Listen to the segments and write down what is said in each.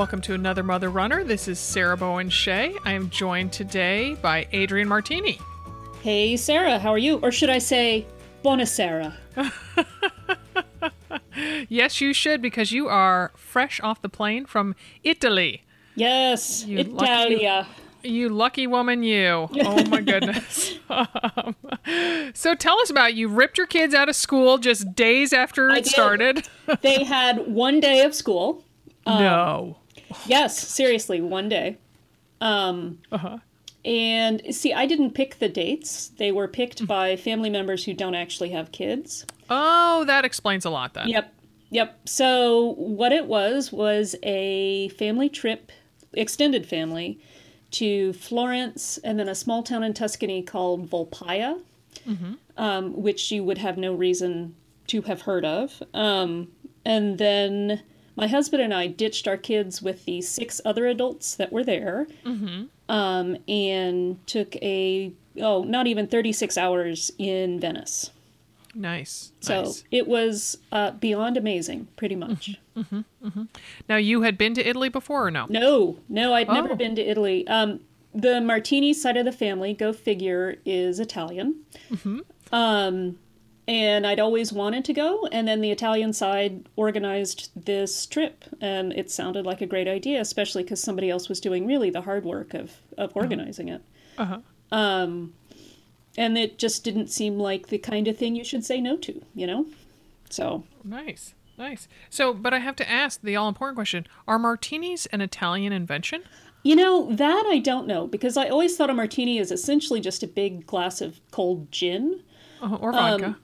Welcome to another Mother Runner. This is Sarah Bowen Shea. I am joined today by Adrienne Martini. Hey, Sarah, how are you? Or should I say, Buonasera? Yes, you should because you are fresh off the plane from Italy. Yes, You Italia. You lucky woman, you. Oh my goodness. Um, so tell us about you ripped your kids out of school just days after I it did. started. they had one day of school. no. Yes, seriously, one day. Um, Uh-huh. And see, I didn't pick the dates. They were picked by family members who don't actually have kids. Oh, that explains a lot then. Yep. Yep. So what it was was a family trip, extended family, to Florence and then a small town in Tuscany called Volpaia, um, which you would have no reason to have heard of. Um, and then my husband and I ditched our kids with the six other adults that were there, um, and took a oh, not even thirty six hours in Venice. Nice. So nice. it was uh, beyond amazing, pretty much. Now you had been to Italy before or no? No, no, I'd never Oh. been to Italy. Um, the Martini side of the family, go figure, is Italian. Um, and I'd always wanted to go, and then the Italian side organized this trip, and it sounded like a great idea, especially because somebody else was doing really the hard work of of organizing it. Uh-huh. Um, and it just didn't seem like the kind of thing you should say no to, you know. So Nice. Nice. So, but I have to ask the all important question Are martinis an Italian invention? You know, that I don't know because I always thought a martini is essentially just a big glass of cold gin Uh, or vodka?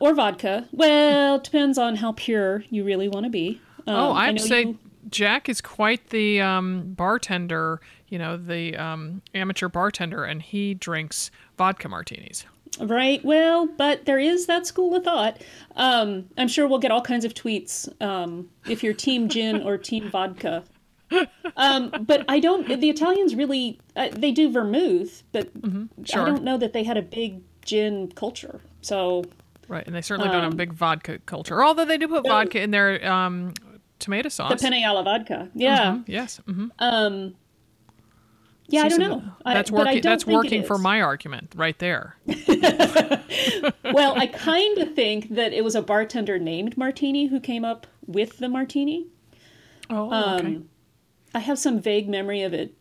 Or vodka. Well, it depends on how pure you really want to be. Um, oh, I'd say you- Jack is quite the um, bartender, you know, the um, amateur bartender, and he drinks vodka martinis. Right. Well, but there is that school of thought. Um, I'm sure we'll get all kinds of tweets um, if you're team gin or team vodka. Um, but I don't. The Italians really uh, they do vermouth, but Sure. I don't know that they had a big gin culture. So Right. And they certainly don't have a Um, big vodka culture, although they do put vodka in their um, tomato sauce. the penne alla vodka, yeah. Mhm, Yes. hmm Um, yeah, I don't know. That's I working. That's working for my argument right there. well, I kind of think that it was a bartender named Martini who came up with the martini. Oh, Um, okay. I have some vague memory of it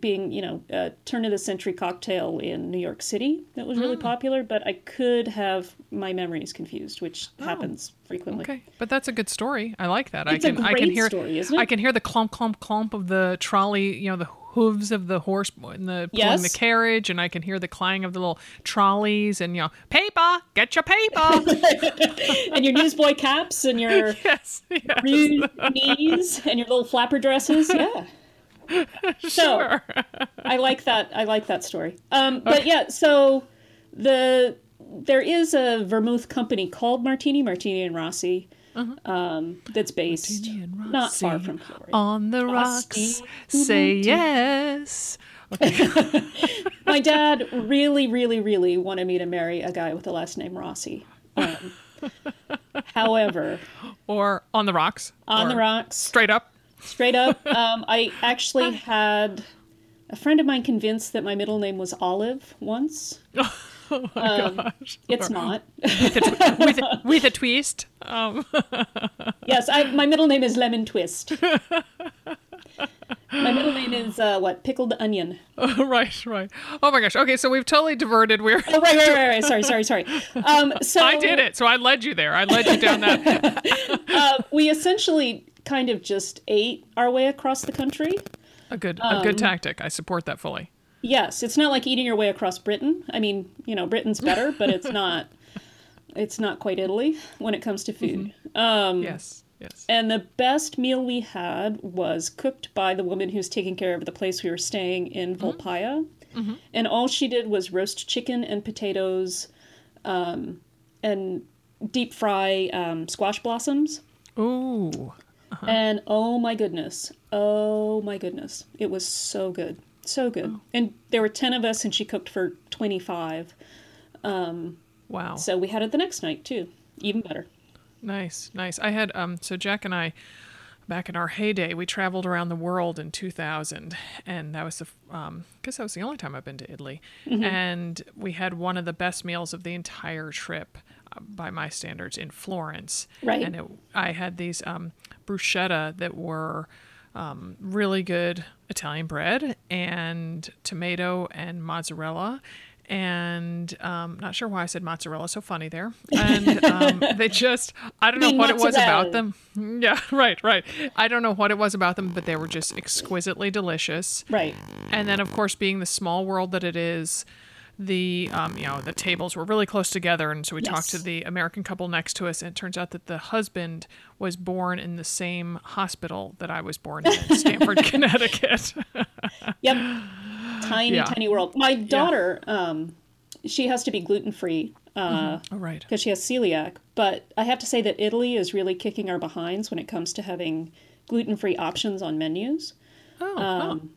being, you know, a turn of the century cocktail in New York City that was really hmm. popular, but I could have my memories confused, which oh, happens frequently. Oh, Okay, but that's a good story. I like that. It's I a can I can hear story, isn't it? I can hear the clump clump clump of the trolley, you know, the hooves of the horse and the pulling the carriage and I can hear the clang of the little trolleys and you know, paper, get your paper. And your newsboy caps and your yes. Yes. knees and your little flapper dresses. Yeah. So I like that. I like that story. Um, but yeah, so the there is a vermouth company called Martini, Martini and Rossi, um, that's based Uh-huh. Not far from Florida. On the rocks. Say yes. My dad really, really, really wanted me to marry a guy with the last name Rossi. Um, however, Or on the rocks. on the rocks, Straight up. Straight up, um, I actually had a friend of mine convinced that my middle name was Olive once. Oh my Um, gosh. It's not. with, a tw- with, a, with a twist. Um, Yes, I, my middle name is Lemon Twist. my middle name is uh, what? Pickled onion. Oh, right, right. Oh my gosh. Okay, so we've totally diverted. We're Oh, right, right, right, right. Sorry, sorry, sorry. Um, so I did it. So I led you there. I led you down that Uh, we essentially kind of just ate our way across the country. a good a Um, good tactic. I support that fully. Yes, it's not like eating your way across Britain. I mean, you know, Britain's better, but it's not. It's not quite Italy when it comes to food. Um, Yes. Yes. And the best meal we had was cooked by the woman who's taking care of the place we were staying in Volpaia. And all she did was roast chicken and potatoes um, and deep fry um, squash blossoms. Ooh. And oh my goodness. Oh my goodness. It was so good. So good. And there were 10 of us, and she cooked for 25. Um, Wow. So we had it the next night, too. Even better. Nice, nice. I had um so Jack and I back in our heyday, we traveled around the world in 2000, and that was the um, guess that was the only time I've been to Italy, and we had one of the best meals of the entire trip, by my standards, in Florence. Right. And it, I had these um, bruschetta that were um, really good Italian bread and tomato and mozzarella. And um, not sure why I said mozzarella. So funny there. And um, they just, I don't know Being what it was about them. Yeah, right, right. I don't know what it was about them, but they were just exquisitely delicious. Right. And then, of course, being the small world that it is, the um, you know the tables were really close together, and so we talked to the American couple next to us, and it turns out that the husband was born in the same hospital that I was born in, in Stamford, Connecticut. Yep. Tiny, Yeah. tiny world. My daughter, um, she has to be gluten free oh, right. because she has celiac. But I have to say that Italy is really kicking our behinds when it comes to having gluten free options on menus. Oh, Um, oh.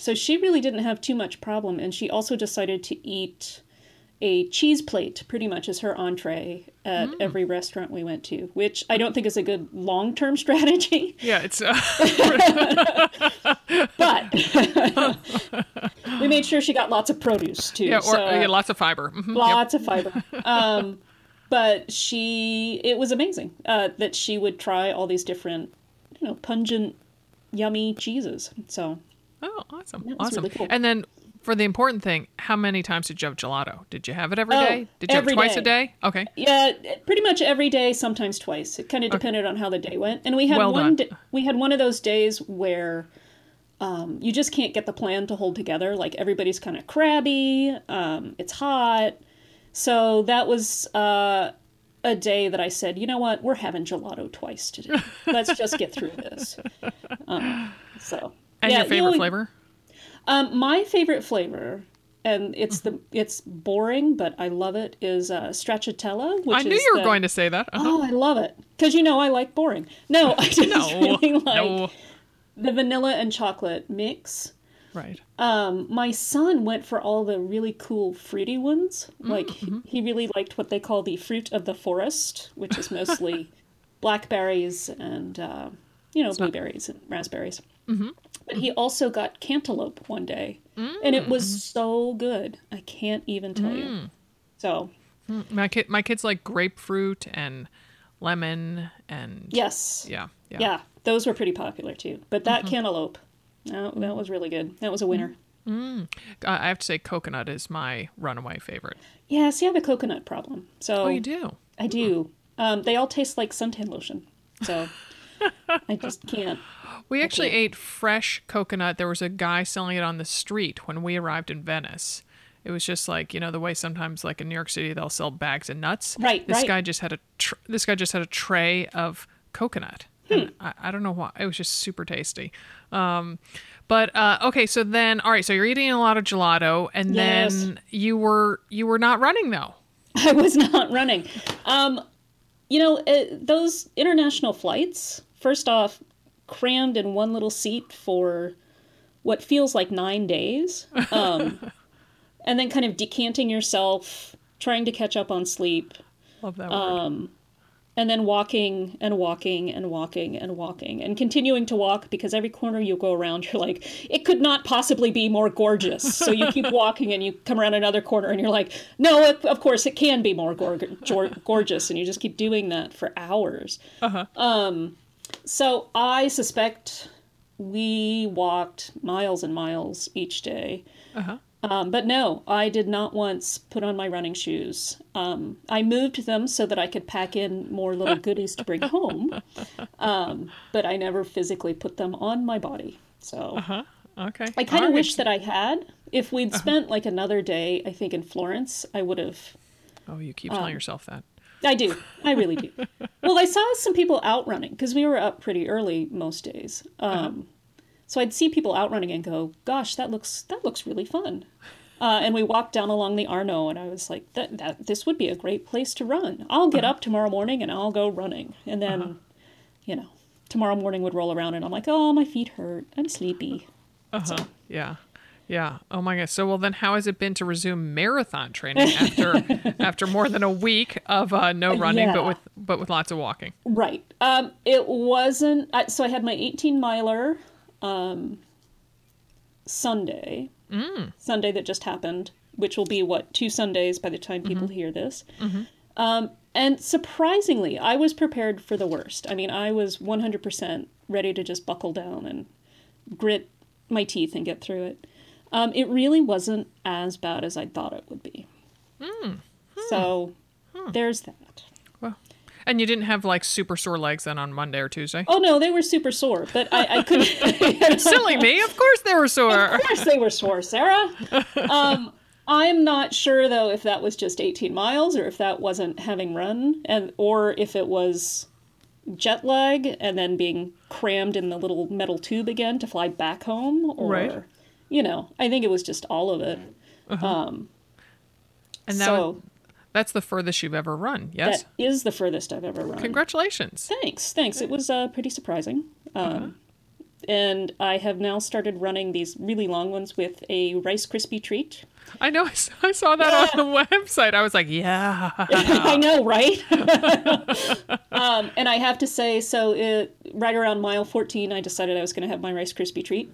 So she really didn't have too much problem, and she also decided to eat a cheese plate pretty much as her entree at Mm. every restaurant we went to, which I don't think is a good long term strategy. yeah, it's uh, But we made sure she got lots of produce too. yeah, or so- yeah, lots of fiber. Mhm, yep. lots of fiber. Um, but she, it was amazing uh, that she would try all these different, you know, pungent, yummy cheeses. So Oh, awesome, was awesome. really cool. And then for the important thing, how many times did you have gelato? Did you have it every Oh, day? Did you have it twice a day. day? Okay. yeah, pretty much every day, sometimes twice. It kind of depended on how the day went. And we had Well one. da- we had one of those days where. Um, you just can't get the plan to hold together. Like everybody's kind of crabby. Um, it's hot, so that was uh, a day that I said, you know what, we're having gelato twice today. Let's just get through this. Um, so And yeah, your you favorite know, flavor? Um, my favorite flavor, and it's the it's boring, but I love it, is uh, stracciatella. Which I knew you were the- going to say that. Uh-huh. Oh, I love it because you know I like boring. No, I just no, really like no. the vanilla and chocolate mix. Right. Um, my son went for all the really cool fruity ones. Like he- he really liked what they call the fruit of the forest, which is mostly blackberries and uh, you know blueberries and raspberries. But he also got cantaloupe one day, and it was mm. so good. I can't even tell you. Mm. So mm, My kid, my kids like grapefruit and lemon and yes, yeah, yeah. yeah, those were pretty popular too. But that mm-hmm. cantaloupe, that, that was really good. That was a winner. I I have to say, coconut is my runaway favorite. Yeah, see, I have a coconut problem. So Oh, you do? I do. Um, they all taste like suntan lotion, so I just can't. We actually ate fresh coconut. There was a guy selling it on the street when we arrived in Venice. It was just like you know the way sometimes like in New York City they'll sell bags of nuts. Right, This right. guy just had a tr- this guy just had a tray of coconut. Hmm. I, I don't know why. It was just super tasty. Um, but uh, okay, so then all right, so you're eating a lot of gelato, and Yes. then you were you were not running though. I was not running. Um, you know, uh, those international flights, first off, crammed in one little seat for what feels like nine days. Um, and then kind of decanting yourself, trying to catch up on sleep, Love that Um, word. and then walking and walking and walking and walking and continuing to walk because every corner you go around, you're like, it could not possibly be more gorgeous. So you keep walking and you come around another corner and you're like, no, it, of course it can be more gorgeous. And you just keep doing that for hours. Uh-huh. Um, so I suspect we walked miles and miles each day. Uh-huh. Um, but no, I did not once put on my running shoes. Um, I moved them so that I could pack in more little goodies to bring home, um, but I never physically put them on my body. So Uh-huh. Okay. I kind of right. wish that I had. If we'd spent like another day, I think in Florence, I would have. Oh, you keep um, telling yourself that. I do. I really do. well, I saw some people out running because we were up pretty early most days. Um, So I'd see people out running and go, "Gosh, that looks that looks really fun." Uh, and we walked down along the Arno, and I was like, "That that this would be a great place to run. I'll get up tomorrow morning and I'll go running." And then, you know, tomorrow morning would roll around, and I'm like, "Oh, my feet hurt. I'm sleepy." Uh-huh. Yeah. Yeah. Oh my gosh. So well, then how has it been to resume marathon training after after more than a week of uh, no running, but with but with lots of walking? Right. Um, it wasn't. I, so I had my 18 miler um, Sunday. Mm. Sunday that just happened, which will be what two Sundays by the time people hear this. Um, and surprisingly, I was prepared for the worst. I mean, I was 100% ready to just buckle down and grit my teeth and get through it. Um, it really wasn't as bad as I thought it would be. So there's that. Well, and you didn't have like super sore legs then on Monday or Tuesday. Oh no, they were super sore, but I, I couldn't. Silly me. Of course they were sore. of course they were sore, Sarah. Um, I'm not sure though if that was just 18 miles or if that wasn't having run, and or if it was jet lag and then being crammed in the little metal tube again to fly back home, or Right. You know, I think it was just all of it. um And that so was- that's the furthest you've ever run. Yes. that is the furthest I've ever run. Congratulations. Thanks, thanks. It was uh, pretty surprising. Um, And I have now started running these really long ones with a Rice Krispie treat. I know. I saw, I saw that on the website. I was like, yeah. I know, right? um, and I have to say, so it, right around mile 14, I decided I was going to have my Rice Krispie treat.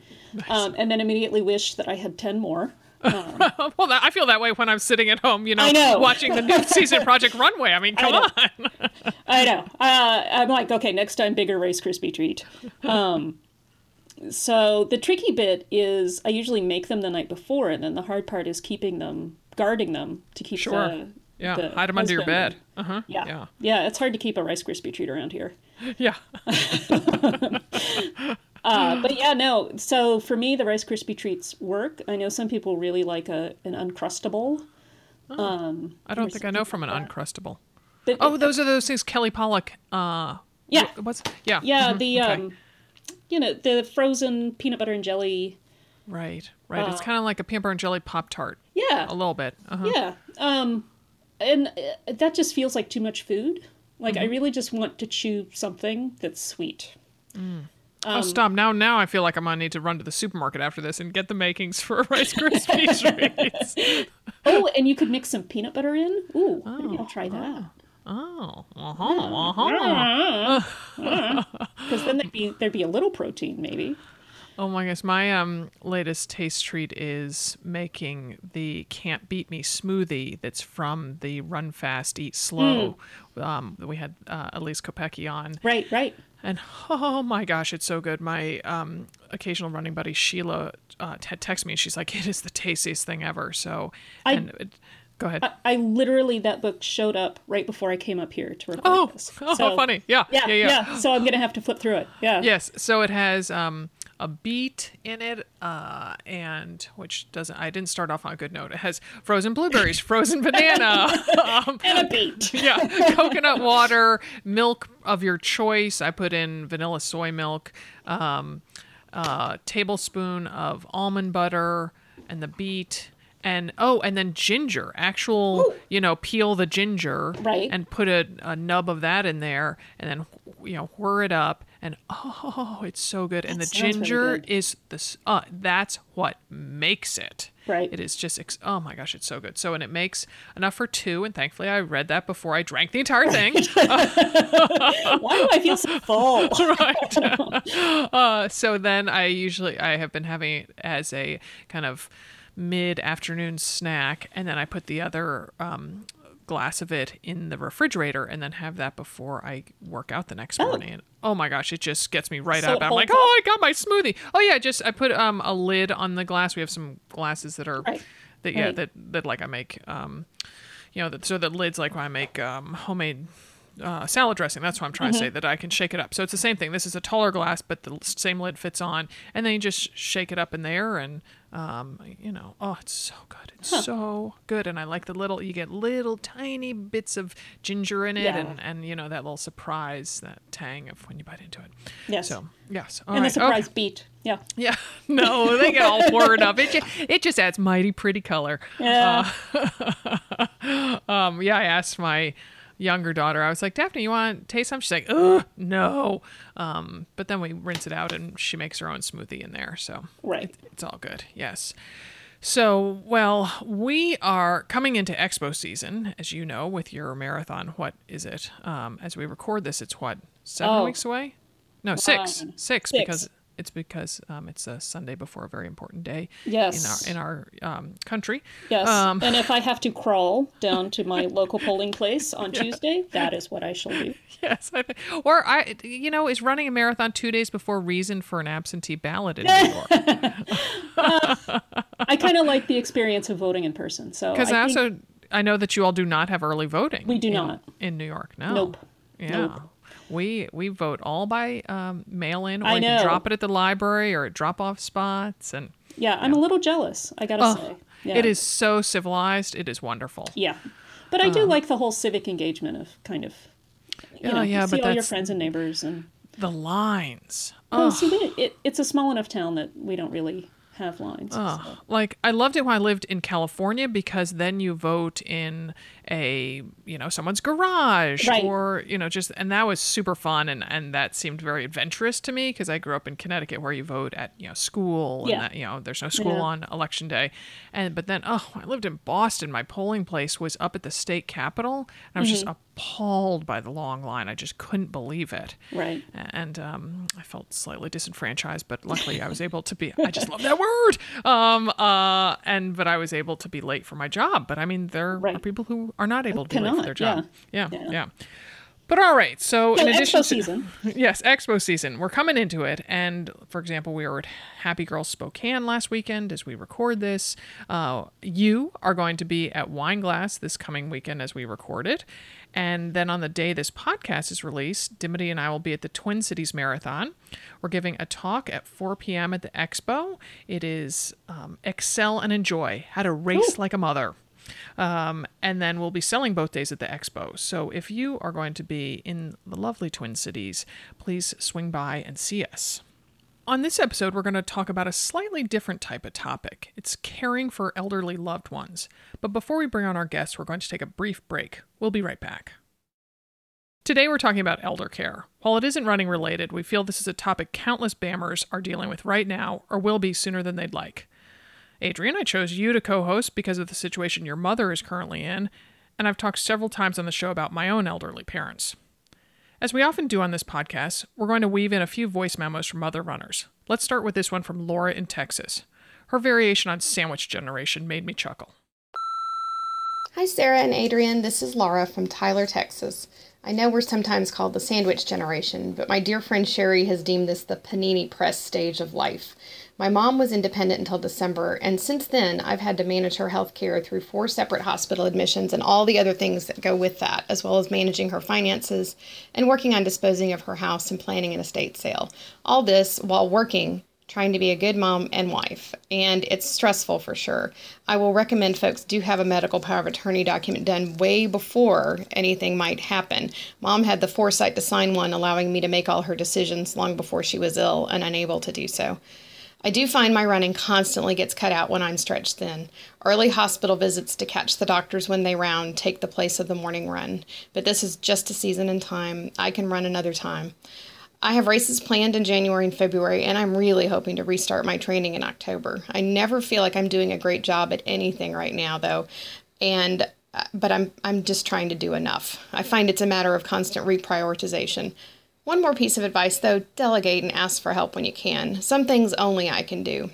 Um, and then immediately wished that I had 10 more. well, that, I feel that way when I'm sitting at home, you know, know. watching the new season Project Runway. I mean, come know. on. I know. Uh, I'm like, okay, next time, bigger Rice Krispie treat. Um, so the tricky bit is I usually make them the night before, and then the hard part is keeping them, guarding them to keep Sure. the. Yeah. the Hide them under your bed. Uh huh. Yeah. Yeah. yeah. it's hard to keep a Rice Krispie treat around here. Yeah. Uh, but yeah, no. So for me, the Rice Krispie treats work. I know some people really like a an uncrustable. Um, I don't think I know from an uncrustable. but Oh, those are those things Kelly Pollock. Uh, yeah, what's yeah? yeah. mhm, The okay. um, you know, the frozen peanut butter and jelly. right, right. it's kind of like a peanut butter and jelly pop tart, Yeah, a little bit. Uh-huh. yeah. Um, and uh, that just feels like too much food. Like I really just want to chew something that's sweet. oh, stop! Now, now I feel like I'm gonna need to run to the supermarket after this and get the makings for a Rice Krispie treats. Oh, and you could mix some peanut butter in. Ooh, maybe I'll try that. Oh, uh-huh, uh-huh. Because then there'd be there'd be a little protein, maybe. Oh my gosh, my um latest taste treat is making the can't beat me smoothie that's from the Run Fast Eat Slow. Um, we had uh, Elyse Kopecky on, Right, right. and oh my gosh, it's so good. My um occasional running buddy Sheila uh, t- texted me, and she's like, "It is the tastiest thing ever." So, I- and it, go ahead. I, I literally that book showed up right before I came up here to record oh, this. oh, So- funny! Yeah, Yeah, yeah, yeah, yeah. So I'm gonna have to flip through it. Yeah. Yes, so it has um, a beet in it, uh, and which doesn't. I didn't start off on a good note. It has frozen blueberries, frozen banana, um, And a beet. yeah, coconut water, milk of your choice. I put in vanilla soy milk, um, a tablespoon of almond butter, and the beet. And oh, and then ginger, actual, you know, peel the ginger, Right. and put a, a nub of that in there, and then you know, whir it up, and oh, it's so good. and the That sounds really ginger good. is this. Uh, that's what makes it. Right. It is just ex- oh my gosh, it's so good. So and it makes enough for two, and thankfully I read that before I drank the entire thing. Why do I feel so full? uh, so then I usually I have been having it as a kind of mid afternoon snack, and then I put the other um, glass of it in the refrigerator, and then have that before I work out the next morning. And oh my gosh, it just gets me right So up. I'm like, holds oh, I got my smoothie. Oh yeah, just I put um a lid on the glass. We have some glasses that are Right. that yeah Right. that that like I make um you know that so the lids like when I make um homemade uh, salad dressing. That's what I'm trying to say. That I can shake it up. So it's the same thing. This is a taller glass, but the same lid fits on, and then you just shake it up in there, and um, you know, oh, it's so good. It's so good, and I like the little. You get little tiny bits of ginger in it, Yeah. and and you know that little surprise, that tang of when you bite into it. Yes. So yes. All and right. the okay. surprise beet. Yeah. Yeah, no, they get all poured up. It just, it just adds mighty pretty color. Yeah. Um, yeah, I asked my younger daughter, I was like, Daphne, you want to taste some? She's like, ugh, no. Um, but then we rinse it out and she makes her own smoothie in there. So Right. it- it's all good. Yes. So, well, we are coming into expo season, as you know, with your marathon. What is it? Um, as we record this, it's what, seven Oh. weeks away? No, six. Six, six. because it's because um, it's a Sunday before a very important day Yes. in our in our um, country. Yes. Um, and if I have to crawl down to my local polling place on Tuesday, that is what I shall do. Yes, I think. Or I, you know, is running a marathon two days before reason for an absentee ballot in New York? I kind of like the experience of voting in person. So Because I, think- also I know that you all do not have early voting. We do in- not. in New York. No. Nope. Yeah. Nope. We we vote all by um, mail in, or I you can know. drop it at the library or at drop off spots, and yeah, I'm a little jealous. I gotta oh, say. Yeah. it is so civilized. It is wonderful. Yeah, but I do like the whole civic engagement of kind of. You Yeah, know, yeah, see but all your friends and neighbors and. The lines. Well, see, we, it, it's a small enough town that we don't really have lines. so. Oh, like I loved it when I lived in California because then you vote in a you know someone's garage Right. or you know just and that was super fun and and that seemed very adventurous to me because I grew up in Connecticut where you vote at you know school and Yeah. that, you know there's no school Yeah. on election day and but then oh I lived in Boston my polling place was up at the state capitol and I was Mm-hmm. just appalled by the long line I just couldn't believe it Right. and um, I felt slightly disenfranchised, but luckily I was able to be. I just love that word. Um, uh, and but I was able to be late for my job. But I mean, there are people who are not able to late for their job. Yeah, Yeah. yeah. But all right. So So in addition expo to season. yes, expo season, we're coming into it. And for example, we were at Happy Girls Spokane last weekend as we record this. Uh, you are going to be at Wineglass this coming weekend as we record it. And then on the day this podcast is released, Dimity and I will be at the Twin Cities Marathon. We're giving a talk at 4 p.m. at the expo. It is um, Excel and Enjoy How to Race Like a Mother. Um, and then we'll be selling both days at the expo. So if you are going to be in the lovely Twin Cities, please swing by and see us. On this episode, we're going to talk about a slightly different type of topic. It's caring for elderly loved ones. But before we bring on our guests, we're going to take a brief break. We'll be right back. Today, we're talking about elder care. While it isn't running related, we feel this is a topic countless BAMers are dealing with right now or will be sooner than they'd like. Adrienne, I chose you to co host because of the situation your mother is currently in, and I've talked several times on the show about my own elderly parents. As we often do on this podcast, we're going to weave in a few voice memos from other runners. Let's start with this one from Laura in Texas. Her variation on sandwich generation made me chuckle. Hi, Sarah and Adrienne. This is Laura from Tyler, Texas. I know we're sometimes called the sandwich generation, but my dear friend Sherry has deemed this the panini press stage of life. My mom was independent until December, and since then, I've had to manage her health care through four separate hospital admissions and all the other things that go with that, as well as managing her finances and working on disposing of her house and planning an estate sale. All this while working trying to be a good mom and wife, and it's stressful for sure. I will recommend folks do have a medical power of attorney document done way before anything might happen. Mom had the foresight to sign one, allowing me to make all her decisions long before she was ill and unable to do so. I do find my running constantly gets cut out when I'm stretched thin. Early hospital visits to catch the doctors when they round take the place of the morning run, but this is just a season in time. I can run another time. I have races planned in January and February, and I'm really hoping to restart my training in October. I never feel like I'm doing a great job at anything right now, though, and uh, but I'm I'm just trying to do enough. I find it's a matter of constant reprioritization. One more piece of advice, though: delegate and ask for help when you can. Some things only I can do,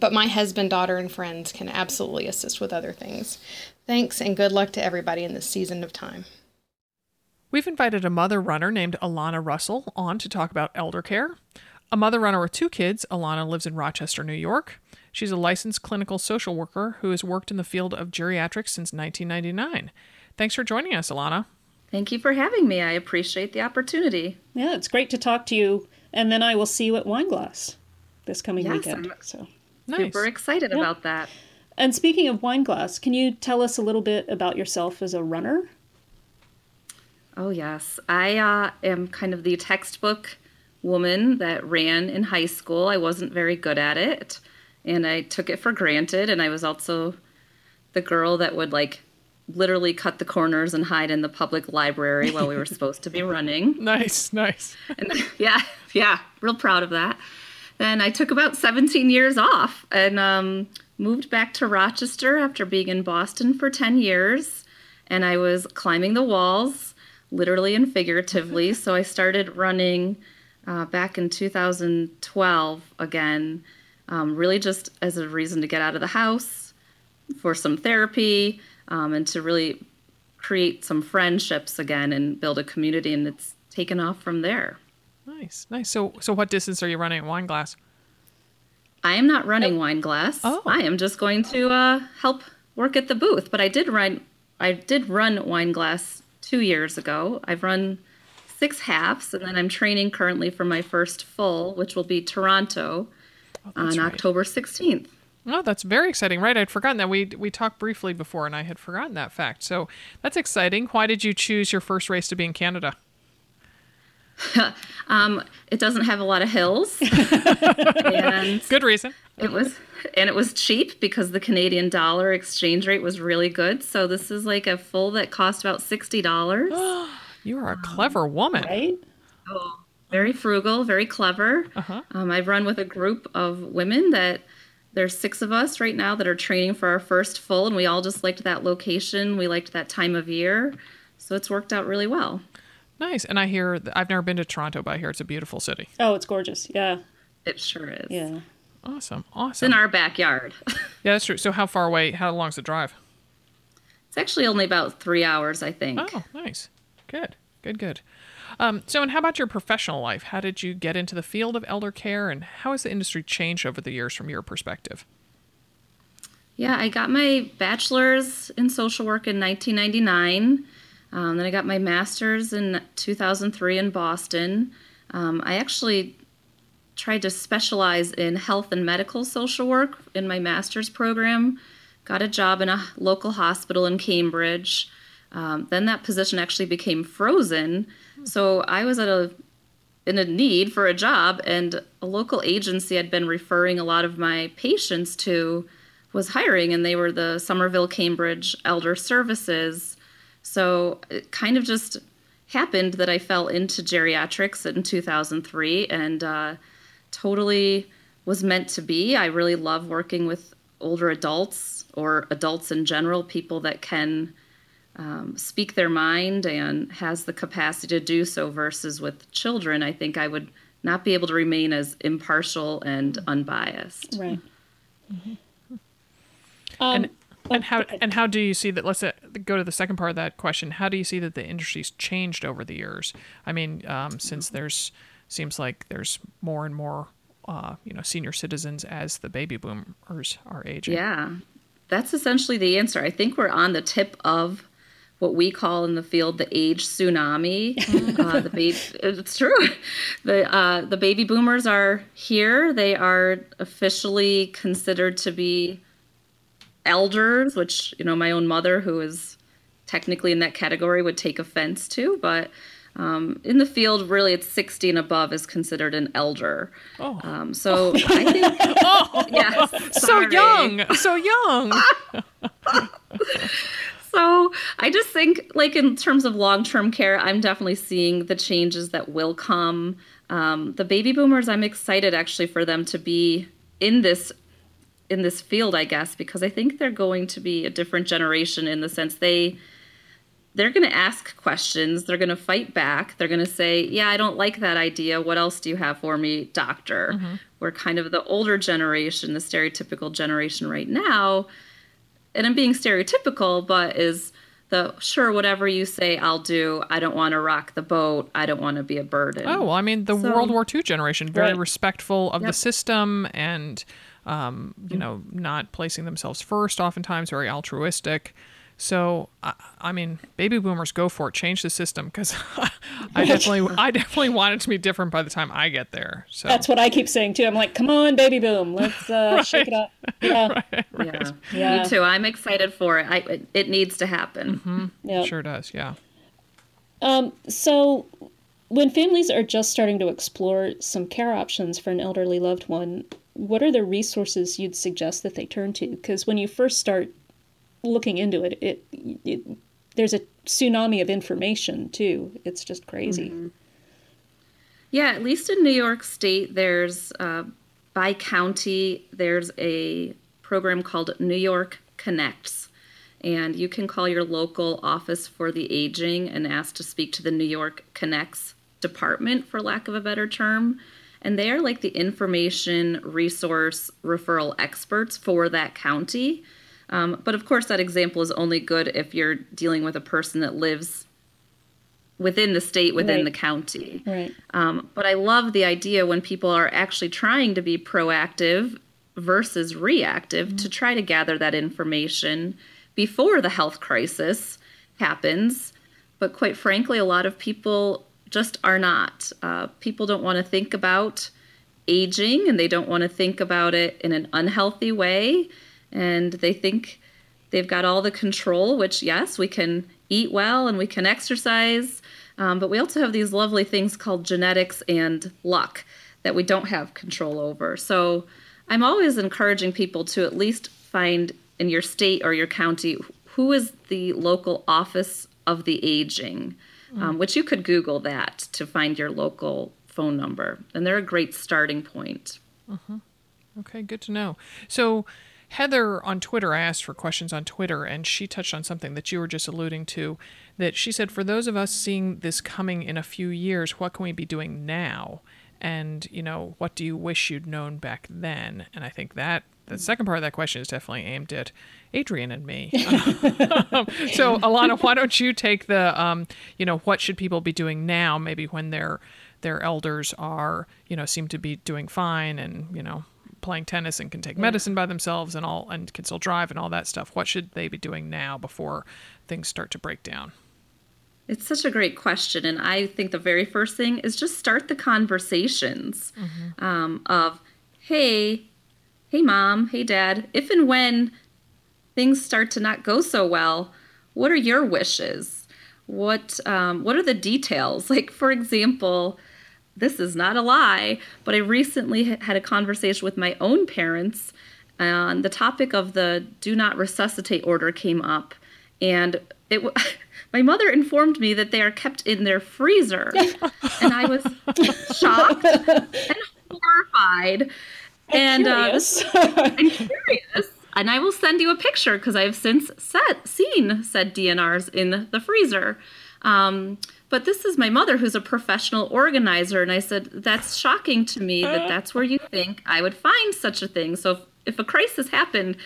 but my husband, daughter, and friends can absolutely assist with other things. Thanks, and good luck to everybody in this season of time. We've invited a mother runner named Alana Russell on to talk about elder care. A mother runner with two kids, Alana lives in Rochester, New York. She's a licensed clinical social worker who has worked in the field of geriatrics since 1999. Thanks for joining us, Alana. Thank you for having me. I appreciate the opportunity. Yeah, it's great to talk to you, and then I will see you at Wineglass this coming Yes, weekend. I'm- So, Nice. Super excited Yeah. about that. and speaking of Wineglass, can you tell us a little bit about yourself as a runner? Oh, yes. I uh, am kind of the textbook woman that ran in high school. I wasn't very good at it, and I took it for granted. And I was also the girl that would like literally cut the corners and hide in the public library while we were supposed to be running. Nice, nice. And yeah, yeah, real proud of that. Then I took about 17 years off and um, moved back to Rochester after being in Boston for 10 years. And I was climbing the walls, literally and figuratively. so I started running uh, back in 2012 again, um, really just as a reason to get out of the house for some therapy um, and to really create some friendships again and build a community. And it's taken off from there. Nice, nice. So, so what distance are you running Wineglass? I am not running Wineglass. Oh. I am just going to uh, help work at the booth. But I did run. I did run Wineglass two years ago. I've run six halves, and then I'm training currently for my first full, which will be Toronto on right. October 16th. Oh, that's very exciting, right? I'd forgotten that we we talked briefly before, and I had forgotten that fact. So that's exciting. Why did you choose your first race to be in Canada? Um, it doesn't have a lot of hills, and Good reason. it was and it was cheap because the Canadian dollar exchange rate was really good. So this is like a full that cost about sixty dollars. You are a clever woman. Right? Oh, very frugal, very clever. Uh-huh. Um, I've run with a group of women that there's six of us right now that are training for our first full, and we all just liked that location. We liked that time of year, so it's worked out really well. Nice. And I hear that I've never been to Toronto, but I hear it's a beautiful city. Oh, it's gorgeous. Yeah. It sure is. Yeah. Awesome. Awesome. It's Awesome. in our backyard. yeah, that's true. So how far away? How long's the drive? it's actually only about three hours, I think. Oh, nice. Good. Good. Good. Um, so, and how about your professional life? How did you get into the field of elder care, and how has the industry changed over the years from your perspective? Yeah, I got my bachelor's in social work in 1999. Um, then I got my master's in 2003 in Boston. Um, I actually tried to specialize in health and medical social work in my master's program. Got a job in a local hospital in Cambridge. Um, then that position actually became frozen. So I was at a in a need for a job, and a local agency I'd been referring a lot of my patients to was hiring, and they were the Somerville Cambridge Elder Services. So it kind of just happened that I fell into geriatrics in 2003 and uh, totally was meant to be. I really love working with older adults or adults in general, people that can um, speak their mind and has the capacity to do so versus with children. I think I would not be able to remain as impartial and unbiased. Right. Um, and and how and how do you see that? Let's uh, go to the second part of that question. How do you see that the industry's changed over the years? I mean, um, since there's seems like there's more and more, uh, you know, senior citizens as the baby boomers are aging. Yeah, that's essentially the answer. I think we're on the tip of what we call in the field the age tsunami. uh, the baby, it's true. The uh, the baby boomers are here. They are officially considered to be elders, which you know my own mother, who is technically in that category, would take offense to. But um, in the field, really, it's 60 and above is considered an elder. Oh. Um, so I think, yes, so young, so young. So I just think, like in terms of long-term care, I'm definitely seeing the changes that will come. Um, the baby boomers, I'm excited actually for them to be in this in this field, I guess, because I think they're going to be a different generation in the sense they they're going to ask questions, they're going to fight back, they're going to say, "Yeah, I don't like that idea. What else do you have for me, doctor?" We're kind of the older generation, the stereotypical generation right now and I'm being stereotypical, but is the sure whatever you say I'll do. I don't want to rock the boat. I don't want to be a burden. Oh, well, I mean, the So- World War II generation, very Right. respectful of the system and, um, Mm-hmm. you know, not placing themselves first, oftentimes very altruistic. So, I, I mean, baby boomers go for it. Change the system because I definitely, I definitely want it to be different by the time I get there. So That's what I keep saying too. I'm like, come on, baby boom, let's uh, shake it up. Yeah, yeah. Yeah. Me too. I'm excited for it. I, it, it needs to happen. Mm-hmm. yeah. sure does. Yeah. Um, so, when families are just starting to explore some care options for an elderly loved one, what are the resources you'd suggest that they turn to? Because when you first start looking into it, it, it there's a tsunami of information too. It's just crazy. Mm-hmm. Yeah, at least in New York State, there's uh, by county, there's a program called New York Connects. And you can call your local office for the aging and ask to speak to the New York Connects department, for lack of a better term. And they are like the information resource referral experts for that county. Um, but of course, that example is only good if you're dealing with a person that lives within the state, within right. the county. Right. Um, but I love the idea when people are actually trying to be proactive versus reactive mm-hmm. to try to gather that information before the health crisis happens. But quite frankly, a lot of people just are not. Uh, people don't want to think about aging and they don't want to think about it in an unhealthy way. And they think they've got all the control, which, yes, we can eat well and we can exercise. Um, but we also have these lovely things called genetics and luck that we don't have control over. So I'm always encouraging people to at least find in your state or your county who is the local office of the aging um, which you could Google that to find your local phone number. And they're a great starting point. Uh-huh. Okay, good to know. So, Heather on Twitter, I asked for questions on Twitter, and she touched on something that you were just alluding to. That she said, for those of us seeing this coming in a few years, what can we be doing now? And, you know, what do you wish you'd known back then? And I think that the second part of that question is definitely aimed at Adrienne and me. so, Alana, why don't you take the, um, you know, what should people be doing now? Maybe when their their elders are, you know, seem to be doing fine and you know playing tennis and can take medicine by themselves and all and can still drive and all that stuff. What should they be doing now before things start to break down? It's such a great question, and I think the very first thing is just start the conversations mm-hmm. um, of, "Hey, hey mom, hey dad, if and when things start to not go so well, what are your wishes? What um, what are the details? Like for example, this is not a lie, but I recently had a conversation with my own parents and the topic of the do not resuscitate order came up and it my mother informed me that they are kept in their freezer and i was shocked and horrified and curious. Uh, I'm curious. And I will send you a picture because I have since set, seen said DNRs in the freezer. Um, but this is my mother who's a professional organizer. And I said, That's shocking to me that that's where you think I would find such a thing. So if, if a crisis happened,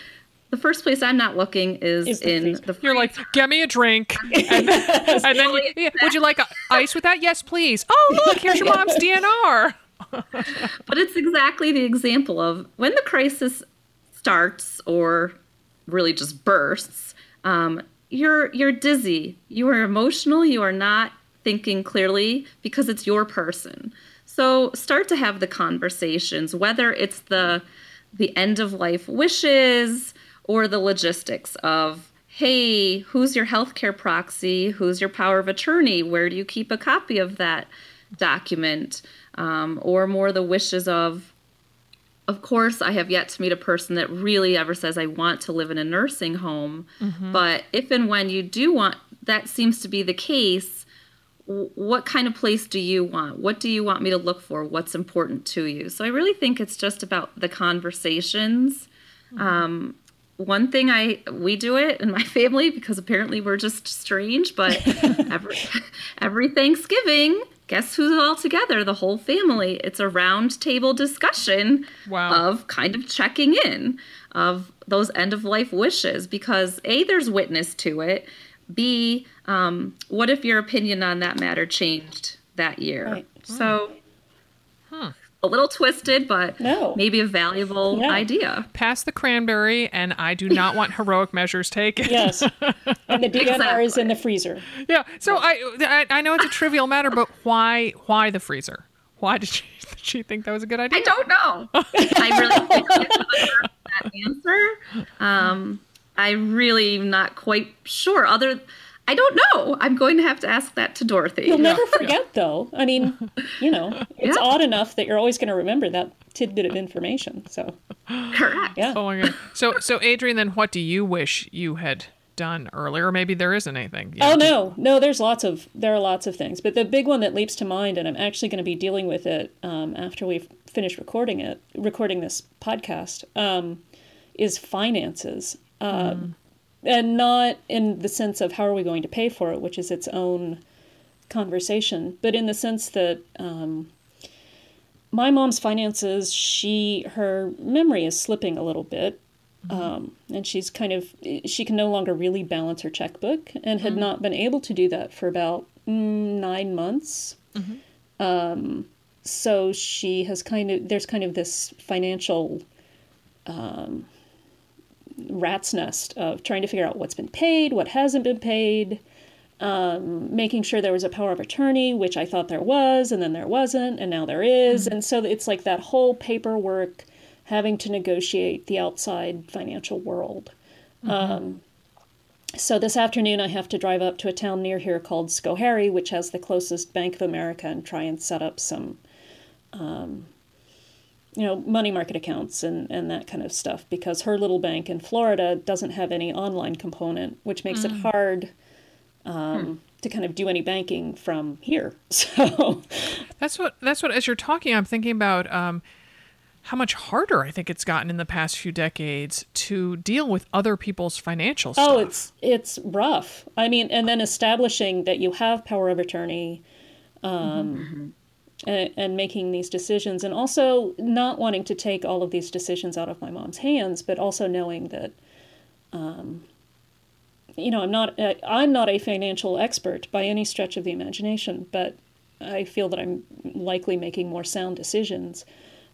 the first place I'm not looking is, is the in freezer. the freezer. You're like, get me a drink. and, and then, you, yeah, would you like ice with that? Yes, please. Oh, look, here's your mom's DNR. but it's exactly the example of when the crisis starts or really just bursts, um, you're you're dizzy, you are emotional, you are not thinking clearly because it's your person. So start to have the conversations, whether it's the the end of life wishes or the logistics of hey, who's your healthcare proxy? Who's your power of attorney? Where do you keep a copy of that document? um, or more the wishes of of course i have yet to meet a person that really ever says i want to live in a nursing home mm-hmm. but if and when you do want that seems to be the case what kind of place do you want what do you want me to look for what's important to you so i really think it's just about the conversations mm-hmm. um, one thing I we do it in my family because apparently we're just strange, but every every Thanksgiving guess who's all together? The whole family. It's a round table discussion wow. of kind of checking in of those end of life wishes because A, there's witness to it. B, um, what if your opinion on that matter changed that year? Right. So, huh a little twisted, but no. maybe a valuable yeah. idea. Pass the cranberry, and I do not want heroic measures taken. Yes, and the DNR exactly. is in the freezer. Yeah, so I, I, I know it's a trivial matter, but why why the freezer? Why did she, did she think that was a good idea? I don't know. I really think that answer. Um, I really not quite sure. Other I don't know. I'm going to have to ask that to Dorothy. You'll never forget, yeah. though. I mean, you know, it's yeah. odd enough that you're always going to remember that tidbit of information. So Correct. yeah. Oh my god. So so Adrienne, then what do you wish you had done earlier? Maybe there isn't anything. You Oh know, no, no. There's lots of there are lots of things, but the big one that leaps to mind, and I'm actually going to be dealing with it um, after we've finished recording it, recording this podcast, um, is finances, um, and not in the sense of how are we going to pay for it, which is its own conversation, but in the sense that um, my mom's finances, she her memory is slipping a little bit, um, and she's kind of she can no longer really balance her checkbook, and had not been able to do that for about mm, nine months. Um, so she has kind of there's kind of this financial um, rat's nest of trying to figure out what's been paid, what hasn't been paid um, making sure there was a power of attorney, which I thought there was, and then there wasn't, and now there is. And so it's like that whole paperwork having to negotiate the outside financial world. Um, so this afternoon, I have to drive up to a town near here called Schoharie, which has the closest Bank of America, and try and set up some, um, you know, money market accounts and, and that kind of stuff, because her little bank in Florida doesn't have any online component, which makes it hard um, to kind of do any banking from here. So, That's what that's what as you're talking, I'm thinking about um, how much harder I think it's gotten in the past few decades to deal with other people's financial stuff. oh, it's it's rough. I mean, and then establishing that you have power of attorney, um, and, and making these decisions, and also not wanting to take all of these decisions out of my mom's hands, but also knowing that. Um, you know, I'm not uh, I'm not a financial expert by any stretch of the imagination, but I feel that I'm likely making more sound decisions.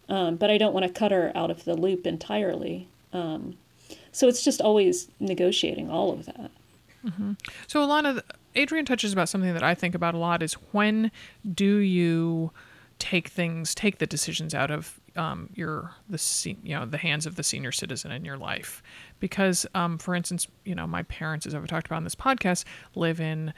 Um, but I don't want to cut her out of the loop entirely. Um, so it's just always negotiating all of that. So Alana, Adrienne touches about something that I think about a lot is when do you take things, take the decisions out of um, your the se- you know the hands of the senior citizen in your life, because um, for instance, you know my parents, as I've talked about on this podcast, live in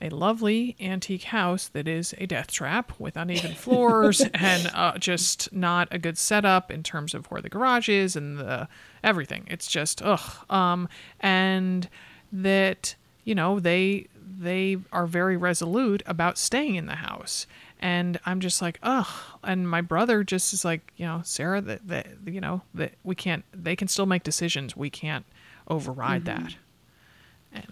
a lovely antique house that is a death trap with uneven floors and uh, just not a good setup in terms of where the garage is and the everything. It's just ugh. Um, and that you know they they are very resolute about staying in the house and i'm just like ugh and my brother just is like you know sarah that that you know that we can't they can still make decisions we can't override that and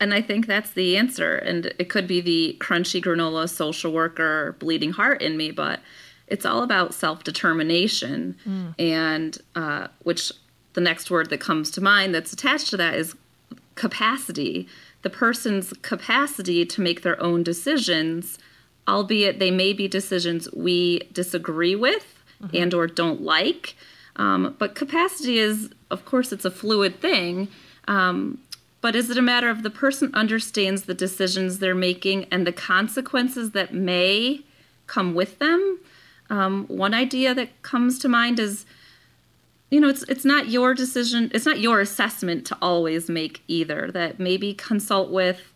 And I think that's the answer. And it could be the crunchy granola social worker bleeding heart in me, but it's all about self determination. And uh, which the next word that comes to mind that's attached to that is capacity. The person's capacity to make their own decisions, albeit they may be decisions we disagree with and or don't like. Um, but capacity is, of course, it's a fluid thing. Um, but is it a matter of the person understands the decisions they're making and the consequences that may come with them? Um, one idea that comes to mind is, you know, it's it's not your decision, it's not your assessment to always make either. That maybe consult with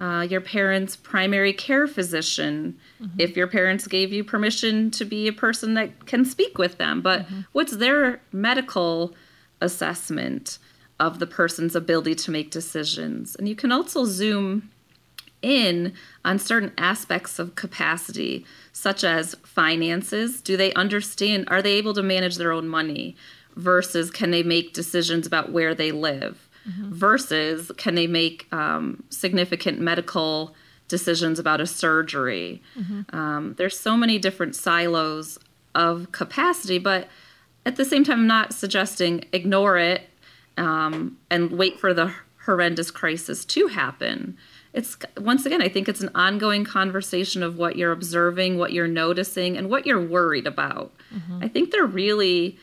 uh, your parents' primary care physician if your parents gave you permission to be a person that can speak with them. But what's their medical assessment of the person's ability to make decisions? And you can also zoom in on certain aspects of capacity, such as finances. Do they understand? Are they able to manage their own money? Versus can they make decisions about where they live? Versus can they make um, significant medical decisions about a surgery? Um, there's so many different silos of capacity, but at the same time, I'm not suggesting ignore it um, and wait for the horrendous crisis to happen. It's once again, I think it's an ongoing conversation of what you're observing, what you're noticing, and what you're worried about. I think they're really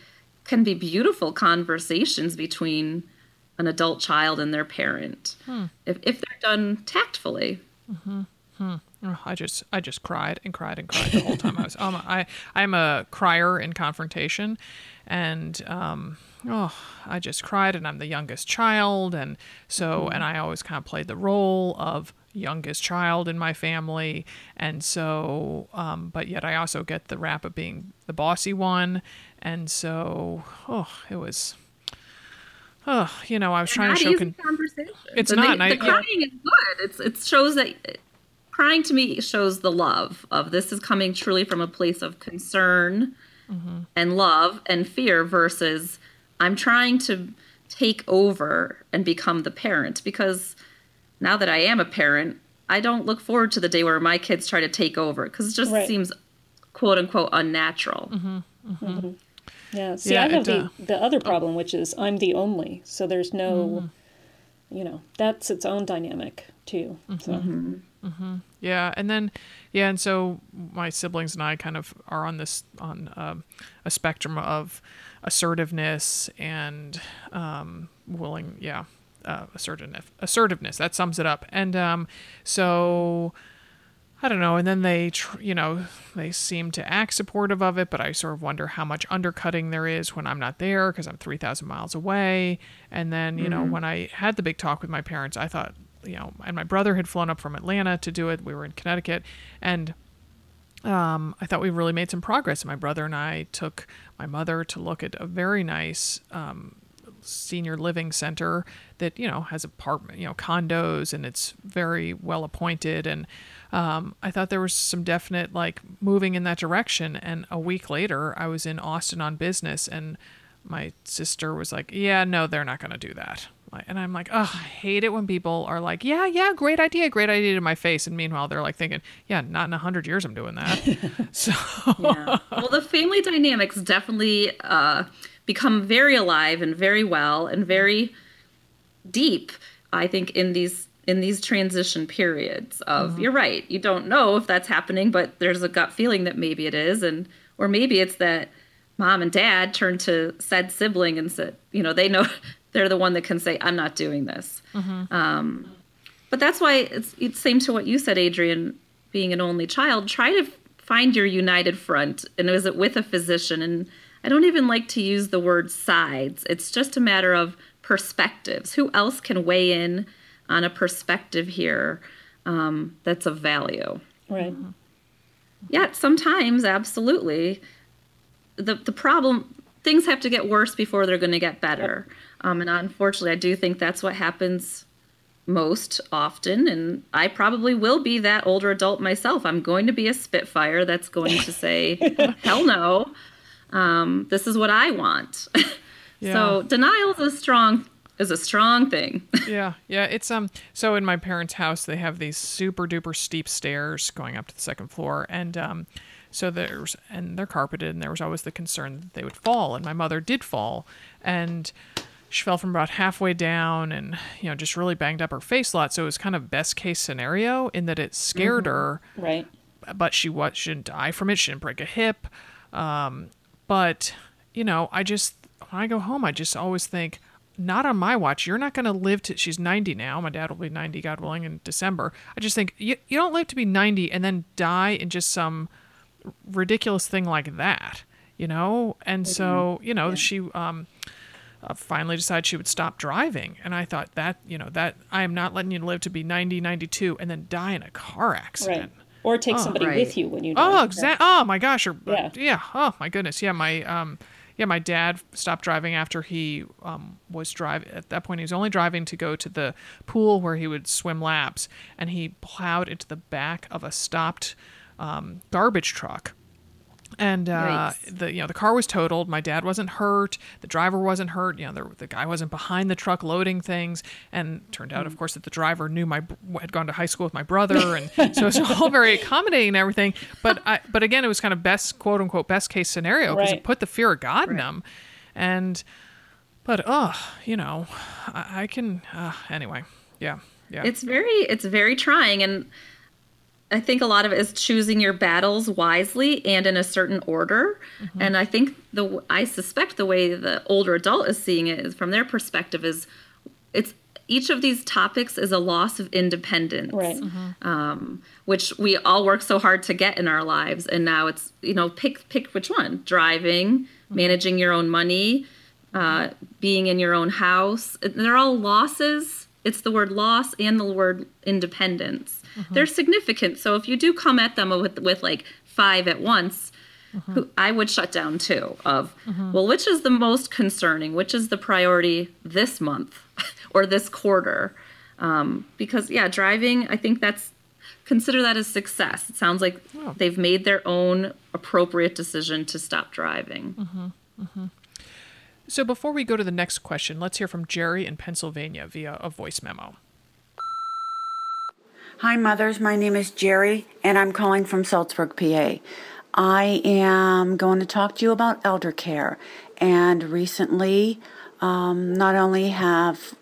can be beautiful conversations between an adult child and their parent if, if they're done tactfully. Oh, I just I just cried and cried and cried the whole time I was um I I'm a crier in confrontation and um oh, I just cried, and I'm the youngest child, and so, and I always kind of played the role of youngest child in my family, and so, um, but yet I also get the rap of being the bossy one, and so, oh, it was. Oh, you know, I was trying to show. Con-. It's And not, and I- the yeah. crying is good. It's it shows that crying to me shows the love of this is coming truly from a place of concern Mm-hmm. and love and fear versus I'm trying to take over and become the parent because now that I am a parent, I don't look forward to the day where my kids try to take over because it just Right. seems quote unquote unnatural. Mm-hmm. Yeah. See, Yeah, I have it, the, uh, the other problem, which is I'm the only. So there's no, you know, that's its own dynamic too. So Yeah, and then yeah, and so my siblings and I kind of are on this on um, a spectrum of assertiveness and um, willing, yeah, uh, assertiveness. Assertiveness that sums it up. And um, so I don't know. And then they, tr- you know, they seem to act supportive of it, but I sort of wonder how much undercutting there is when I'm not there because I'm 3,000 miles away. And then, you know, when I had the big talk with my parents, I thought, you know, and my brother had flown up from Atlanta to do it. We were in Connecticut. And um, I thought we really made some progress. My brother and I took my mother to look at a very nice um, senior living center that you know has apartment, you know, condos, and it's very well appointed. And um, I thought there was some definite like moving in that direction. And a week later, I was in Austin on business, and my sister was like, "Yeah, no, they're not going to do that." And I'm like, oh, I hate it when people are like, yeah, yeah, great idea, great idea to my face. And meanwhile, they're like thinking, yeah, not in a hundred years I'm doing that. so, yeah. Well, the family dynamics definitely uh, become very alive and very well and very deep. I think in these in these transition periods of you're right. You don't know if that's happening, but there's a gut feeling that maybe it is, and or maybe it's that mom and dad turn to said sibling and said, you know, they know they're the one that can say, "I'm not doing this." Um, but that's why it's it's same to what you said, Adrienne. Being an only child, try to find your united front, and is it with a physician? And I don't even like to use the word sides. It's just a matter of perspectives. Who else can weigh in on a perspective here um, that's of value? right. Yet sometimes, absolutely, the the problem things have to get worse before they're going to get better. Um, and unfortunately, I do think that's what happens most often. And I probably will be that older adult myself. I'm going to be a spitfire that's going to say, "Hell no, um, this is what I want." So denial is a strong is a strong thing. yeah, yeah. It's um. So in my parents' house, they have these super duper steep stairs going up to the second floor, and um, so there's and they're carpeted, and there was always the concern that they would fall, and my mother did fall, and she fell from about halfway down, and you know just really banged up her face a lot. So it was kind of best case scenario in that it scared her Right. but she what she didn't die from it. She didn't break a hip. Um, but you know, I just when I go home, I just always think, not on my watch. You're not going to live to. She's 90 now. My dad will be 90, God willing, in December. I just think you you don't live to be 90 and then die in just some ridiculous thing like that. You know, and so you know she um uh, finally decided she would stop driving and i thought that you know that i am not letting you live to be 90 92 and then die in a car accident Right. Or take somebody right. with you when you Oh, die. exactly. Oh my gosh. Or, Yeah. yeah. Oh my goodness. Yeah. My um, yeah. My dad stopped driving after he um was driving. At that point, he was only driving to go to the pool where he would swim laps, and he plowed into the back of a stopped um, garbage truck. And uh, the you know the car was totaled. My dad wasn't hurt. The driver wasn't hurt. You know the, the guy wasn't behind the truck loading things. And turned out, Mm. of course, that the driver knew my had gone to high school with my brother, and so it's all very accommodating and everything. But I, but again, it was kind of best quote unquote best case scenario because Right. it put the fear of God in them. And but oh, you know, I, I can uh, anyway. Yeah, yeah. it's very it's very trying and i think a lot of it is choosing your battles wisely and in a certain order and i think the i suspect the way the older adult is seeing it is from their perspective is it's each of these topics is a loss of independence Right. um, which we all work so hard to get in our lives and now it's you know pick pick which one driving managing your own money uh, being in your own house. They're all losses. It's the word loss and the word independence. Mm-hmm. They're significant. So if you do come at them with, with like five at once, mm-hmm. I would shut down too. Of, mm-hmm. well, which is the most concerning? Which is the priority this month or this quarter? Um, because, yeah, driving, I think that's consider that as success. It sounds like oh. they've made their own appropriate decision to stop driving. Mm-hmm. Mm-hmm. So before we go to the next question, let's hear from Jerry in Pennsylvania via a voice memo. Hi, mothers. My name is Jerry, and I'm calling from Saltsburg, PA. I am going to talk to you about elder care. And recently, um, not only have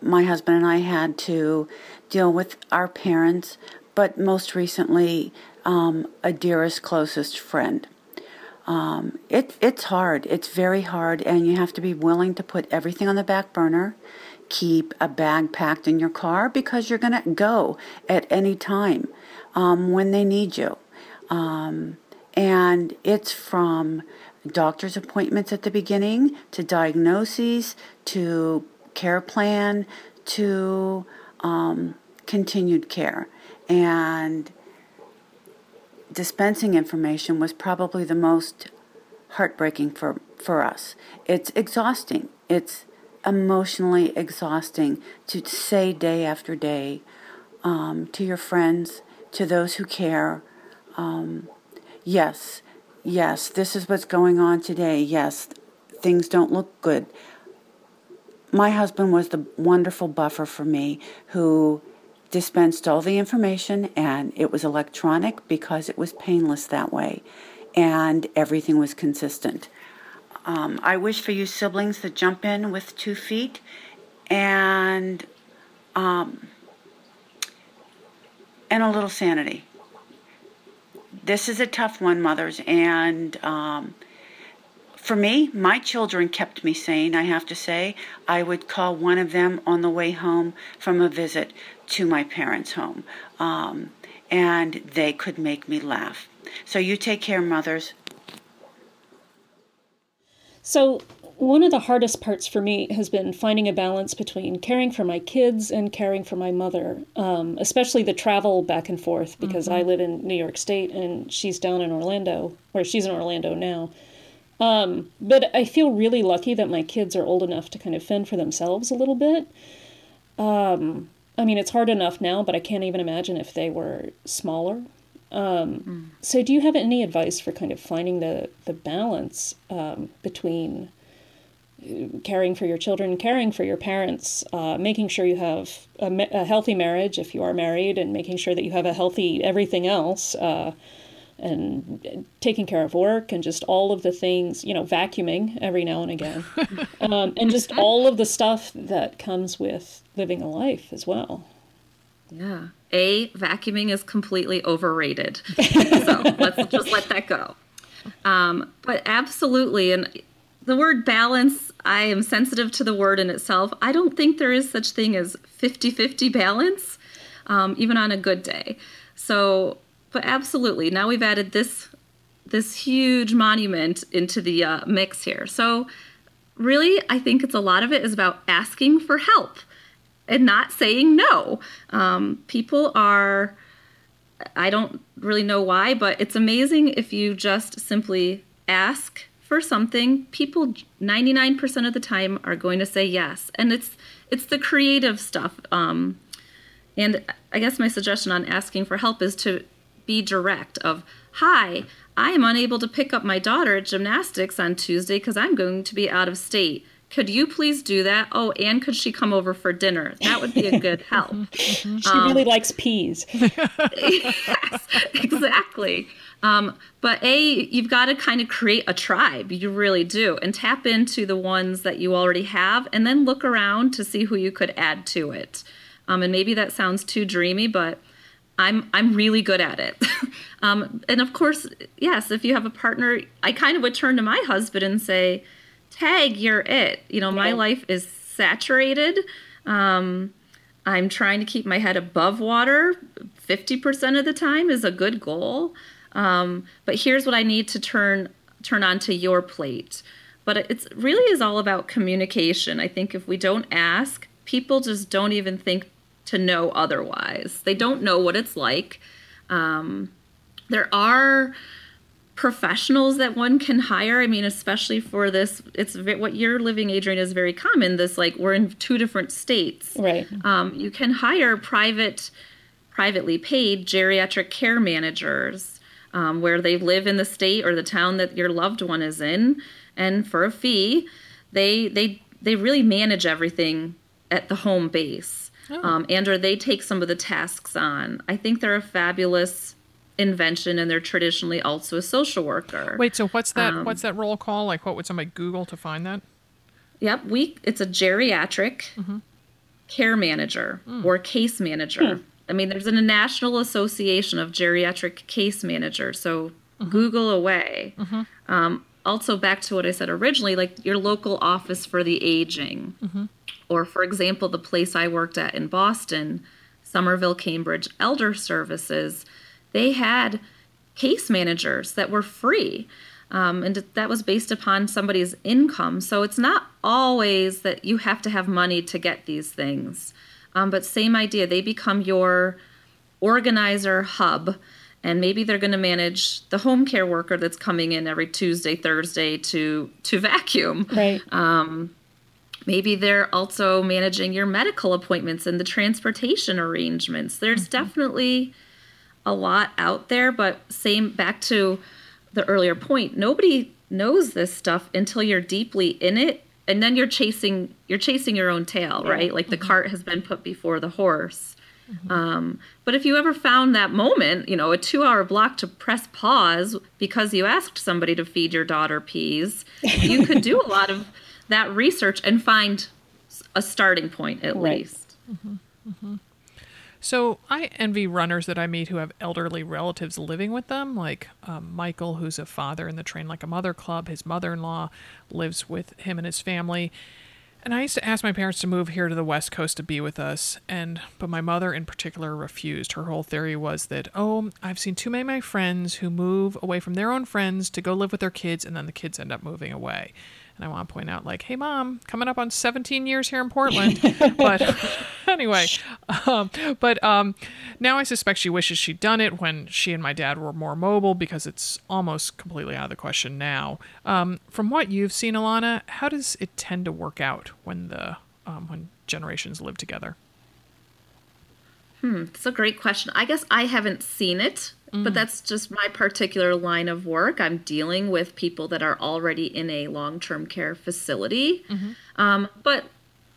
my husband and I had to deal with our parents, but most recently, um, a dearest, closest friend. Um, it, it's hard. It's very hard, and you have to be willing to put everything on the back burner. Keep a bag packed in your car because you're going to go at any time um, when they need you. Um, and it's from doctor's appointments at the beginning to diagnoses to care plan to um, continued care and dispensing information was probably the most heartbreaking for, for us. It's exhausting. It's emotionally exhausting to say day after day um, to your friends, to those who care, um, yes, yes, this is what's going on today. Yes, things don't look good. My husband was the wonderful buffer for me who dispensed all the information, and it was electronic because it was painless that way, and everything was consistent. Um, I wish for you siblings to jump in with two feet and um, and a little sanity. This is a tough one, mothers, and um, for me, my children kept me sane, I have to say. I would call one of them on the way home from a visit to my parents' home, um, and they could make me laugh. So you take care, mothers. So, one of the hardest parts for me has been finding a balance between caring for my kids and caring for my mother, um, especially the travel back and forth because mm-hmm. I live in New York State and she's down in Orlando, or she's in Orlando now. Um, but I feel really lucky that my kids are old enough to kind of fend for themselves a little bit. Um, I mean, it's hard enough now, but I can't even imagine if they were smaller. Um, mm. So, do you have any advice for kind of finding the the balance um, between uh, caring for your children, caring for your parents, uh, making sure you have a, a, healthy marriage if you are married, and making sure that you have a healthy everything else? Uh, and taking care of work and just all of the things, you know, vacuuming every now and again, um, and just all of the stuff that comes with living a life as well. Yeah. A, vacuuming is completely overrated. so let's just let that go. Um, but absolutely. And the word balance, I am sensitive to the word in itself. I don't think there is such thing as 50 50 balance, um, even on a good day. So but absolutely, now we've added this this huge monument into the uh, mix here. So really, I think it's a lot of it is about asking for help and not saying no. Um, people are. I don't really know why, but it's amazing if you just simply ask for something, people 99% of the time are going to say yes. And it's it's the creative stuff. Um, and I guess my suggestion on asking for help is to be direct of, hi, I am unable to pick up my daughter at gymnastics on Tuesday because I'm going to be out of state. Could you please do that? Oh, and could she come over for dinner? That would be a good help. she um, really likes peas. yes, exactly. Um, but A, you've got to kind of create a tribe. You really do. And tap into the ones that you already have and then look around to see who you could add to it. Um, and maybe that sounds too dreamy, but I'm I'm really good at it. um, and of course, yes, if you have a partner, I kind of would turn to my husband and say, "Tag, you're it." You know, my life is saturated. Um, I'm trying to keep my head above water. Fifty percent of the time is a good goal. Um, but here's what I need to turn turn onto your plate. but it's really is all about communication. I think if we don't ask, people just don't even think to know otherwise. They don't know what it's like. Um, there are professionals that one can hire. I mean, especially for this, it's what you're living, Adrienne, is very common. This like we're in two different states. Right. Um, you can hire private, privately paid geriatric care managers um, where they live in the state or the town that your loved one is in, and for a fee, they they they really manage everything at the home base. Oh. Um, and or they take some of the tasks on. I think they're a fabulous invention and they're traditionally also a social worker. Wait, so what's that um, what's that roll call? Like what would somebody Google to find that? Yep, we it's a geriatric mm-hmm. care manager mm. or case manager. Hmm. I mean, there's a national association of geriatric case managers, so mm-hmm. Google away. Mm-hmm. Um, also, back to what I said originally, like your local office for the aging, mm-hmm. or for example, the place I worked at in Boston, Somerville Cambridge Elder Services they had case managers that were free. Um, and that was based upon somebody's income. So it's not always that you have to have money to get these things. Um, but same idea, they become your organizer hub, and maybe they're going to manage the home care worker that's coming in every Tuesday, Thursday to to vacuum. Right. Um, maybe they're also managing your medical appointments and the transportation arrangements. There's mm-hmm. definitely a lot out there, but same back to the earlier point, nobody knows this stuff until you're deeply in it and then you're chasing you're chasing your own tail, right? Like the mm-hmm. cart has been put before the horse. Mm-hmm. Um, but if you ever found that moment, you know, a two hour block to press pause because you asked somebody to feed your daughter peas, you could do a lot of that research and find a starting point at right. least. Mm-hmm. mm-hmm. So I envy runners that I meet who have elderly relatives living with them, like um, Michael, who's a father in the Train Like a Mother Club. His mother in law lives with him and his family. And I used to ask my parents to move here to the West Coast to be with us, and but my mother in particular refused. Her whole theory was that, oh, I've seen too many of my friends who move away from their own friends to go live with their kids, and then the kids end up moving away. And I want to point out, like, hey, mom, coming up on 17 years here in Portland. but anyway, um, but um, now I suspect she wishes she'd done it when she and my dad were more mobile because it's almost completely out of the question now. Um, from what you've seen, Alana, how does it tend to work out when the um, when generations live together? Hmm, that's a great question. I guess I haven't seen it Mm. But that's just my particular line of work. I'm dealing with people that are already in a long term care facility. Mm-hmm. Um, but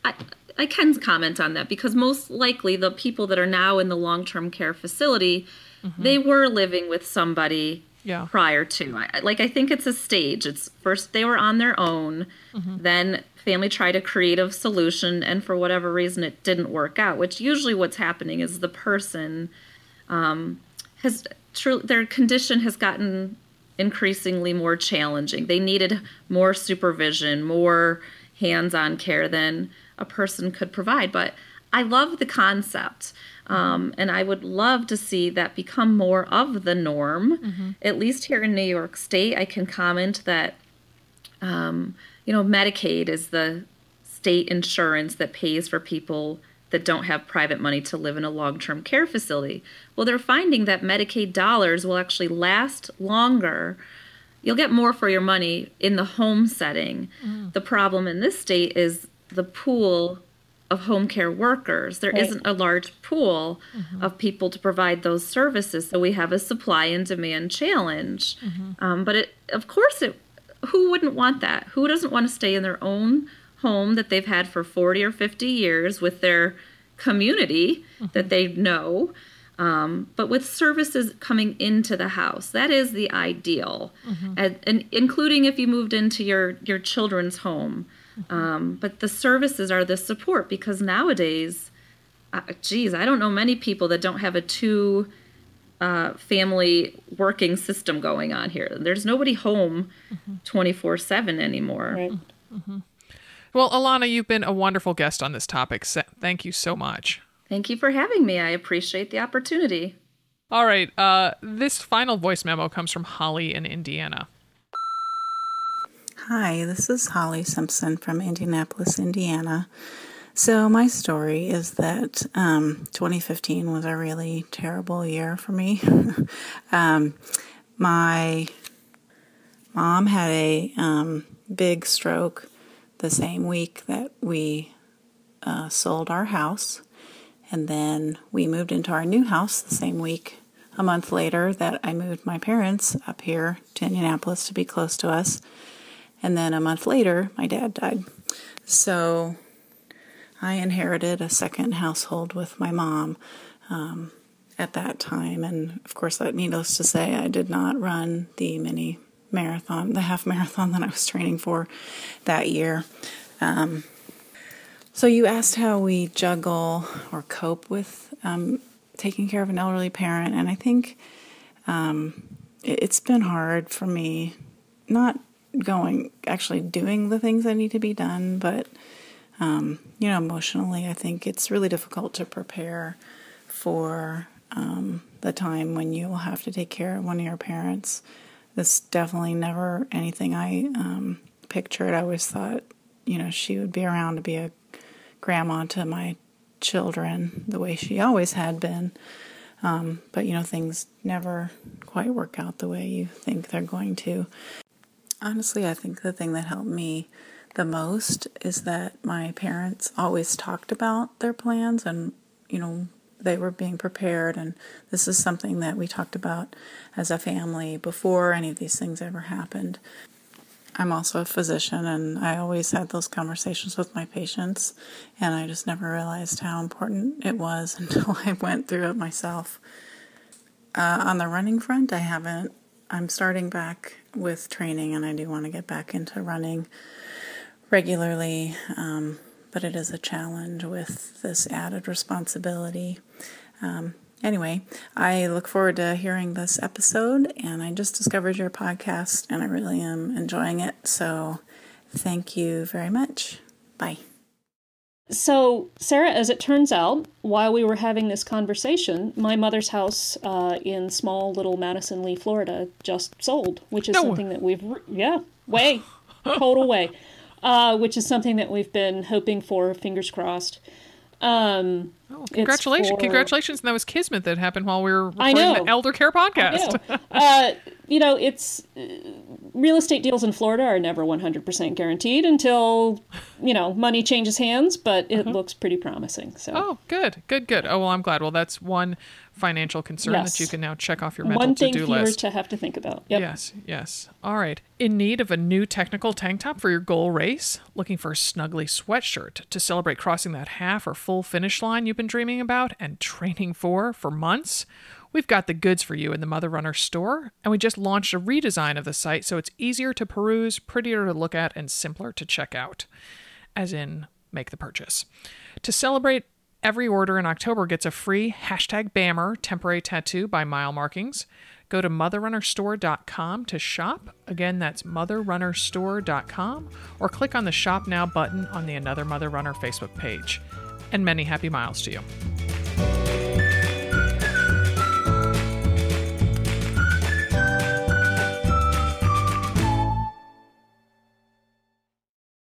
I, I can comment on that because most likely the people that are now in the long term care facility, mm-hmm. they were living with somebody yeah. prior to. I, like I think it's a stage. It's first they were on their own, mm-hmm. then family tried a creative solution, and for whatever reason it didn't work out. Which usually what's happening is the person um, has true their condition has gotten increasingly more challenging. They needed more supervision, more hands-on care than a person could provide. But I love the concept. Um, and I would love to see that become more of the norm. Mm-hmm. At least here in New York State, I can comment that, um, you know, Medicaid is the state insurance that pays for people that don't have private money to live in a long term care facility. Well, they're finding that Medicaid dollars will actually last longer. You'll get more for your money in the home setting. Mm. The problem in this state is the pool of home care workers. There right. not a large pool mm-hmm. of people to provide those services, so we have a supply and demand challenge. Mm-hmm. Um, but it, of course, it. Who wouldn't want that? Who doesn't want to stay in their own home that they've had for 40 or 50 years with their community mm-hmm. that they know, um, but with services coming into the house. That is the ideal, mm-hmm. and, and, including if you moved into your, your children's home. Mm-hmm. Um, but the services are the support because nowadays, uh, geez, I don't know many people that don't have a two uh, family working system going on here. There's nobody home mm-hmm. 24 7 anymore. Right. Well, Alana, you've been a wonderful guest on this topic. Thank you so much. Thank you for having me. I appreciate the opportunity. All right. Uh, this final voice memo comes from Holly in Indiana. Hi, this is Holly Simpson from Indianapolis, Indiana. So, my story is that um, 2015 was a really terrible year for me. um, my mom had a um, big stroke the same week that we uh, sold our house. And then we moved into our new house the same week, a month later, that I moved my parents up here to Indianapolis to be close to us. And then a month later, my dad died. So I inherited a second household with my mom um, at that time. And of course, that needless to say, I did not run the mini marathon, the half marathon that I was training for that year. Um, so you asked how we juggle or cope with um, taking care of an elderly parent, and I think um, it's been hard for me, not going actually doing the things that need to be done, but um, you know, emotionally, I think it's really difficult to prepare for um, the time when you will have to take care of one of your parents. This definitely never anything I um, pictured. I always thought, you know, she would be around to be a grandma to my children the way she always had been. Um, but you know, things never quite work out the way you think they're going to. Honestly, I think the thing that helped me the most is that my parents always talked about their plans and, you know, they were being prepared. And this is something that we talked about as a family before any of these things ever happened. I'm also a physician, and I always had those conversations with my patients, and I just never realized how important it was until I went through it myself. Uh, on the running front, I haven't. I'm starting back with training, and I do want to get back into running regularly, um, but it is a challenge with this added responsibility. Um, anyway, I look forward to hearing this episode, and I just discovered your podcast, and I really am enjoying it. So, thank you very much. Bye. So, Sarah, as it turns out, while we were having this conversation, my mother's house uh, in small little Madison Lee, Florida, just sold, which is No. something that we've, re- yeah, way, total way, uh, which is something that we've been hoping for, fingers crossed. Um, Oh, congratulations! for- Congratulations! And that was kismet that happened while we were I recording know. the Elder Care podcast. Yeah. uh, you know, it's uh, real estate deals in Florida are never 100% guaranteed until, you know, money changes hands, but it looks pretty promising. So, Oh, good, good, good. Oh well, I'm glad. Well, that's one financial concern Yes. that you can now check off your mental one thing to-do fewer list. to have to think about. Yep. Yes, yes. All right. In need of a new technical tank top for your goal race? Looking for a snuggly sweatshirt to celebrate crossing that half or full finish line you've been dreaming about and training for for months? We've got the goods for you in the Mother Runner store, and we just launched a redesign of the site so it's easier to peruse, prettier to look at, and simpler to check out. As in, make the purchase. To celebrate, every order in October gets a free hashtag BAMR temporary tattoo by Mile Markings. Go to motherrunnerstore.com to shop. Again, that's motherrunnerstore.com, or click on the Shop Now button on the Another Mother Runner Facebook page. And many happy miles to you.